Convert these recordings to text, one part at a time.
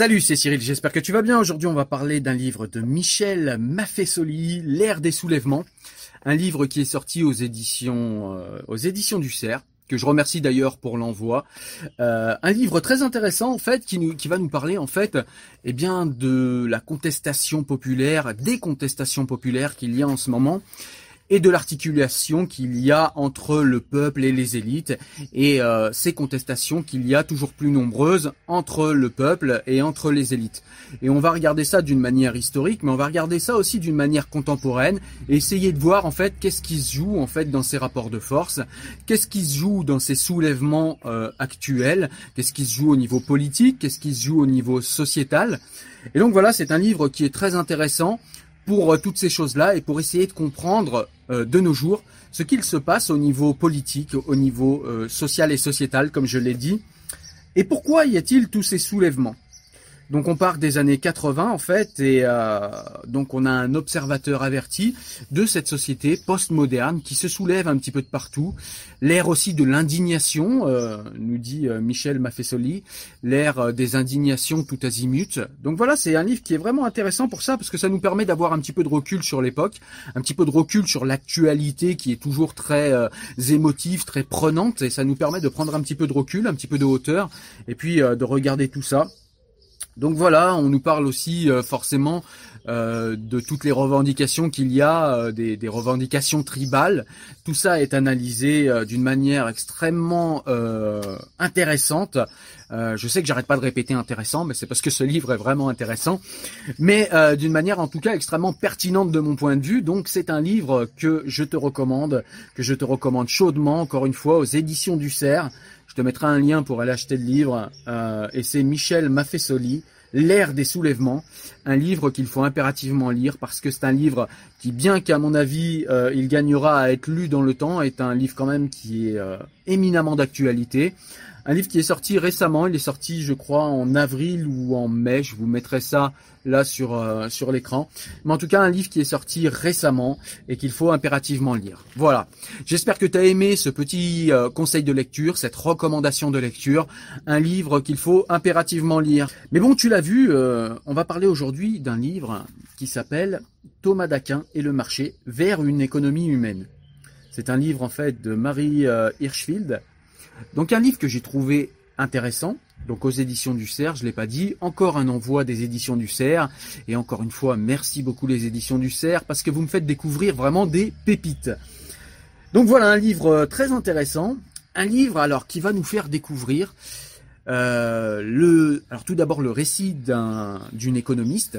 Salut, c'est Cyril, j'espère que tu vas bien. Aujourd'hui, on va parler d'un livre de Michel Maffesoli, L'ère des soulèvements. Un livre qui est sorti aux éditions, euh, aux éditions du Cerf, que je remercie d'ailleurs pour l'envoi. Euh, un livre très intéressant en fait, qui, nous, qui va nous parler en fait, eh bien, de la contestation populaire, des contestations populaires qu'il y a en ce moment et de l'articulation qu'il y a entre le peuple et les élites et euh, ces contestations qu'il y a toujours plus nombreuses entre le peuple et entre les élites. Et on va regarder ça d'une manière historique, mais on va regarder ça aussi d'une manière contemporaine et essayer de voir en fait qu'est-ce qui se joue en fait dans ces rapports de force, qu'est-ce qui se joue dans ces soulèvements euh, actuels, qu'est-ce qui se joue au niveau politique, qu'est-ce qui se joue au niveau sociétal. Et donc voilà, c'est un livre qui est très intéressant pour euh, toutes ces choses-là et pour essayer de comprendre euh, de nos jours ce qu'il se passe au niveau politique, au niveau euh, social et sociétal, comme je l'ai dit. Et pourquoi y a-t-il tous ces soulèvements? Donc on part des années 80 en fait et euh, donc on a un observateur averti de cette société postmoderne qui se soulève un petit peu de partout. L'ère aussi de l'indignation, euh, nous dit euh, Michel Maffesoli, l'ère des indignations tout azimut. Donc voilà, c'est un livre qui est vraiment intéressant pour ça parce que ça nous permet d'avoir un petit peu de recul sur l'époque, un petit peu de recul sur l'actualité qui est toujours très émotive, très prenante et ça nous permet de prendre un petit peu de recul, un petit peu de hauteur et puis de regarder tout ça. Donc voilà, on nous parle aussi euh, forcément euh, de toutes les revendications qu'il y a, euh, des, revendications tribales. Tout ça est analysé d'une manière extrêmement intéressante. je sais que j'arrête pas de répéter intéressant, mais c'est parce que ce livre est vraiment intéressant, mais d'une manière en tout cas extrêmement pertinente de mon point de vue. Donc c'est un livre que je te recommande, que je te recommande chaudement, encore une fois, aux éditions du Cerf. Je te mettrai un lien pour aller acheter le livre. Euh, et c'est Michel Maffesoli, L'ère des soulèvements, un livre qu'il faut impérativement lire parce que c'est un livre qui, bien qu'à mon avis, euh, il gagnera à être lu dans le temps, est un livre quand même qui est euh, éminemment d'actualité. Un livre qui est sorti récemment, il est sorti je crois en avril ou en mai, je vous mettrai ça là sur euh, sur l'écran. Mais en tout cas un livre qui est sorti récemment et qu'il faut impérativement lire. Voilà. J'espère que tu as aimé ce petit euh, conseil de lecture, cette recommandation de lecture, un livre qu'il faut impérativement lire. Mais bon, tu l'as vu, euh, on va parler aujourd'hui d'un livre qui s'appelle Thomas d'Aquin et le marché vers une économie humaine. C'est un livre en fait de Marie Hirschfield donc un livre que j'ai trouvé intéressant, donc aux éditions du Cerf, je l'ai pas dit, encore un envoi des éditions du Cerf, et encore une fois, merci beaucoup les éditions du Cerf, parce que vous me faites découvrir vraiment des pépites. Donc voilà un livre euh, très intéressant, un livre alors qui va nous faire découvrir euh, le, tout d'abord le récit d'une économiste,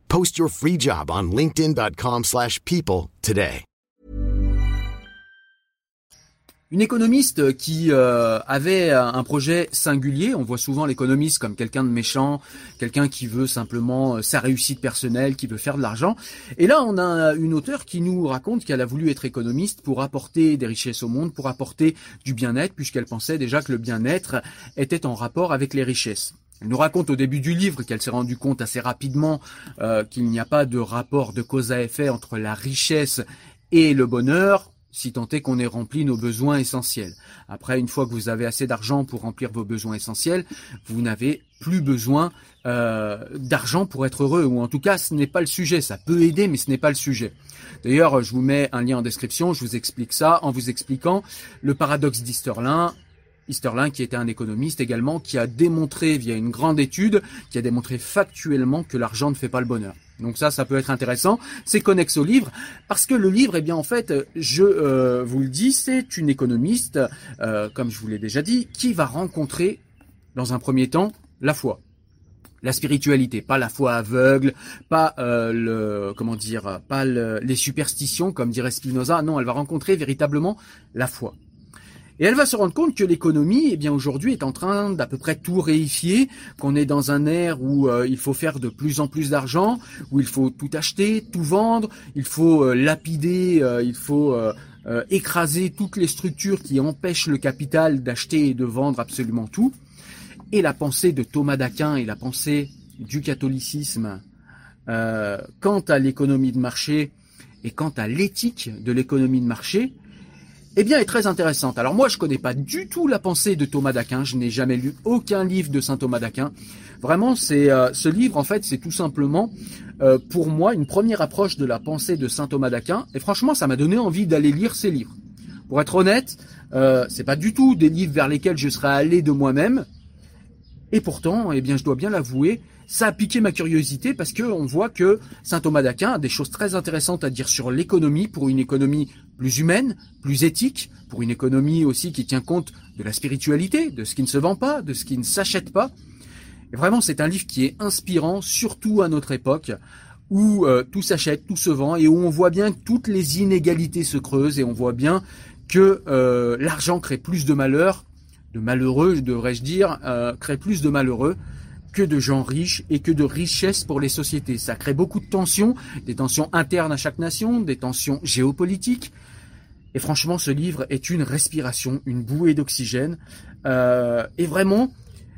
Post your free job on linkedin.com/people slash people today. Une économiste qui euh, avait un projet singulier, on voit souvent l'économiste comme quelqu'un de méchant, quelqu'un qui veut simplement euh, sa réussite personnelle, qui veut faire de l'argent. Et là, on a une auteure qui nous raconte qu'elle a voulu être économiste pour apporter des richesses au monde, pour apporter du bien-être, puisqu'elle pensait déjà que le bien-être était en rapport avec les richesses. Elle nous raconte au début du livre qu'elle s'est rendue compte assez rapidement euh, qu'il n'y a pas de rapport de cause à effet entre la richesse et le bonheur, si tant est qu'on ait rempli nos besoins essentiels. Après, une fois que vous avez assez d'argent pour remplir vos besoins essentiels, vous n'avez plus besoin euh, d'argent pour être heureux, ou en tout cas, ce n'est pas le sujet. Ça peut aider, mais ce n'est pas le sujet. D'ailleurs, je vous mets un lien en description, je vous explique ça en vous expliquant le paradoxe d'Easterlin, Easterlin, qui était un économiste également, qui a démontré via une grande étude, qui a démontré factuellement que l'argent ne fait pas le bonheur. Donc ça, ça peut être intéressant. C'est connexe au livre parce que le livre, eh bien en fait, je euh, vous le dis, c'est une économiste, euh, comme je vous l'ai déjà dit, qui va rencontrer dans un premier temps la foi la spiritualité, pas la foi aveugle, pas euh, le comment dire, pas les superstitions comme dirait Spinoza. Non, elle va rencontrer véritablement la foi. Et elle va se rendre compte que l'économie, eh bien aujourd'hui, est en train d'à peu près tout réifier, qu'on est dans un air où euh, il faut faire de plus en plus d'argent, où il faut tout acheter, tout vendre, il faut euh, lapider, euh, il faut écraser toutes les structures qui empêchent le capital d'acheter et de vendre absolument tout. Et la pensée de Thomas d'Aquin et la pensée du catholicisme quant à l'économie de marché et quant à l'éthique de l'économie de marché, eh bien, est très intéressante. Alors moi, je connais pas du tout la pensée de Thomas d'Aquin. Je n'ai jamais lu aucun livre de saint Thomas d'Aquin. Vraiment, c'est euh, ce livre, en fait, c'est tout simplement euh, pour moi une première approche de la pensée de saint Thomas d'Aquin. Et franchement, ça m'a donné envie d'aller lire ces livres. Pour être honnête, euh, c'est pas du tout des livres vers lesquels je serais allé de moi-même. Et pourtant, eh bien, je dois bien l'avouer, ça a piqué ma curiosité parce que on voit que saint Thomas d'Aquin a des choses très intéressantes à dire sur l'économie pour une économie plus humaine, plus éthique, pour une économie aussi qui tient compte de la spiritualité, de ce qui ne se vend pas, de ce qui ne s'achète pas. Et vraiment, c'est un livre qui est inspirant, surtout à notre époque, où euh, tout s'achète, tout se vend, et où on voit bien que toutes les inégalités se creusent, et on voit bien que euh, l'argent crée plus de malheur, de malheureux, devrais-je dire, euh, crée plus de malheureux que de gens riches et que de richesses pour les sociétés. Ça crée beaucoup de tensions, des tensions internes à chaque nation, des tensions géopolitiques, et franchement, ce livre est une respiration, une bouée d'oxygène. Euh, et vraiment,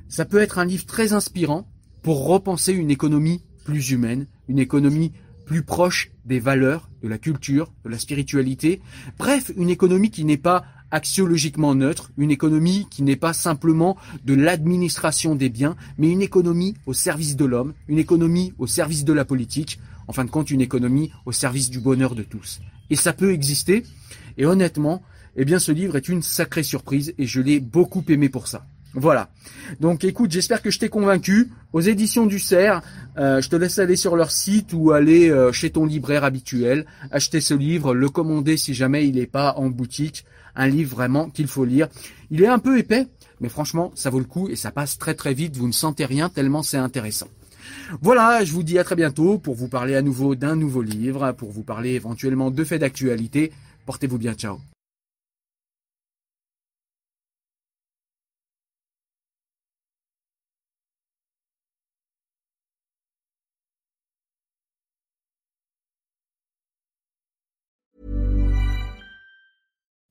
ça peut être un livre très inspirant pour repenser une économie plus humaine, une économie plus proche des valeurs, de la culture, de la spiritualité. Bref, une économie qui n'est pas axiologiquement neutre, une économie qui n'est pas simplement de l'administration des biens, mais une économie au service de l'homme, une économie au service de la politique, en fin de compte une économie au service du bonheur de tous. Et ça peut exister, et honnêtement, eh bien ce livre est une sacrée surprise et je l'ai beaucoup aimé pour ça. Voilà. Donc écoute, j'espère que je t'ai convaincu. Aux éditions du Cerf, euh, je te laisse aller sur leur site ou aller euh, chez ton libraire habituel, acheter ce livre, le commander si jamais il n'est pas en boutique. Un livre vraiment qu'il faut lire. Il est un peu épais, mais franchement, ça vaut le coup et ça passe très très vite. Vous ne sentez rien tellement c'est intéressant. Voilà, je vous dis à très bientôt pour vous parler à nouveau d'un nouveau livre, pour vous parler éventuellement de faits d'actualité. Portez-vous bien, ciao.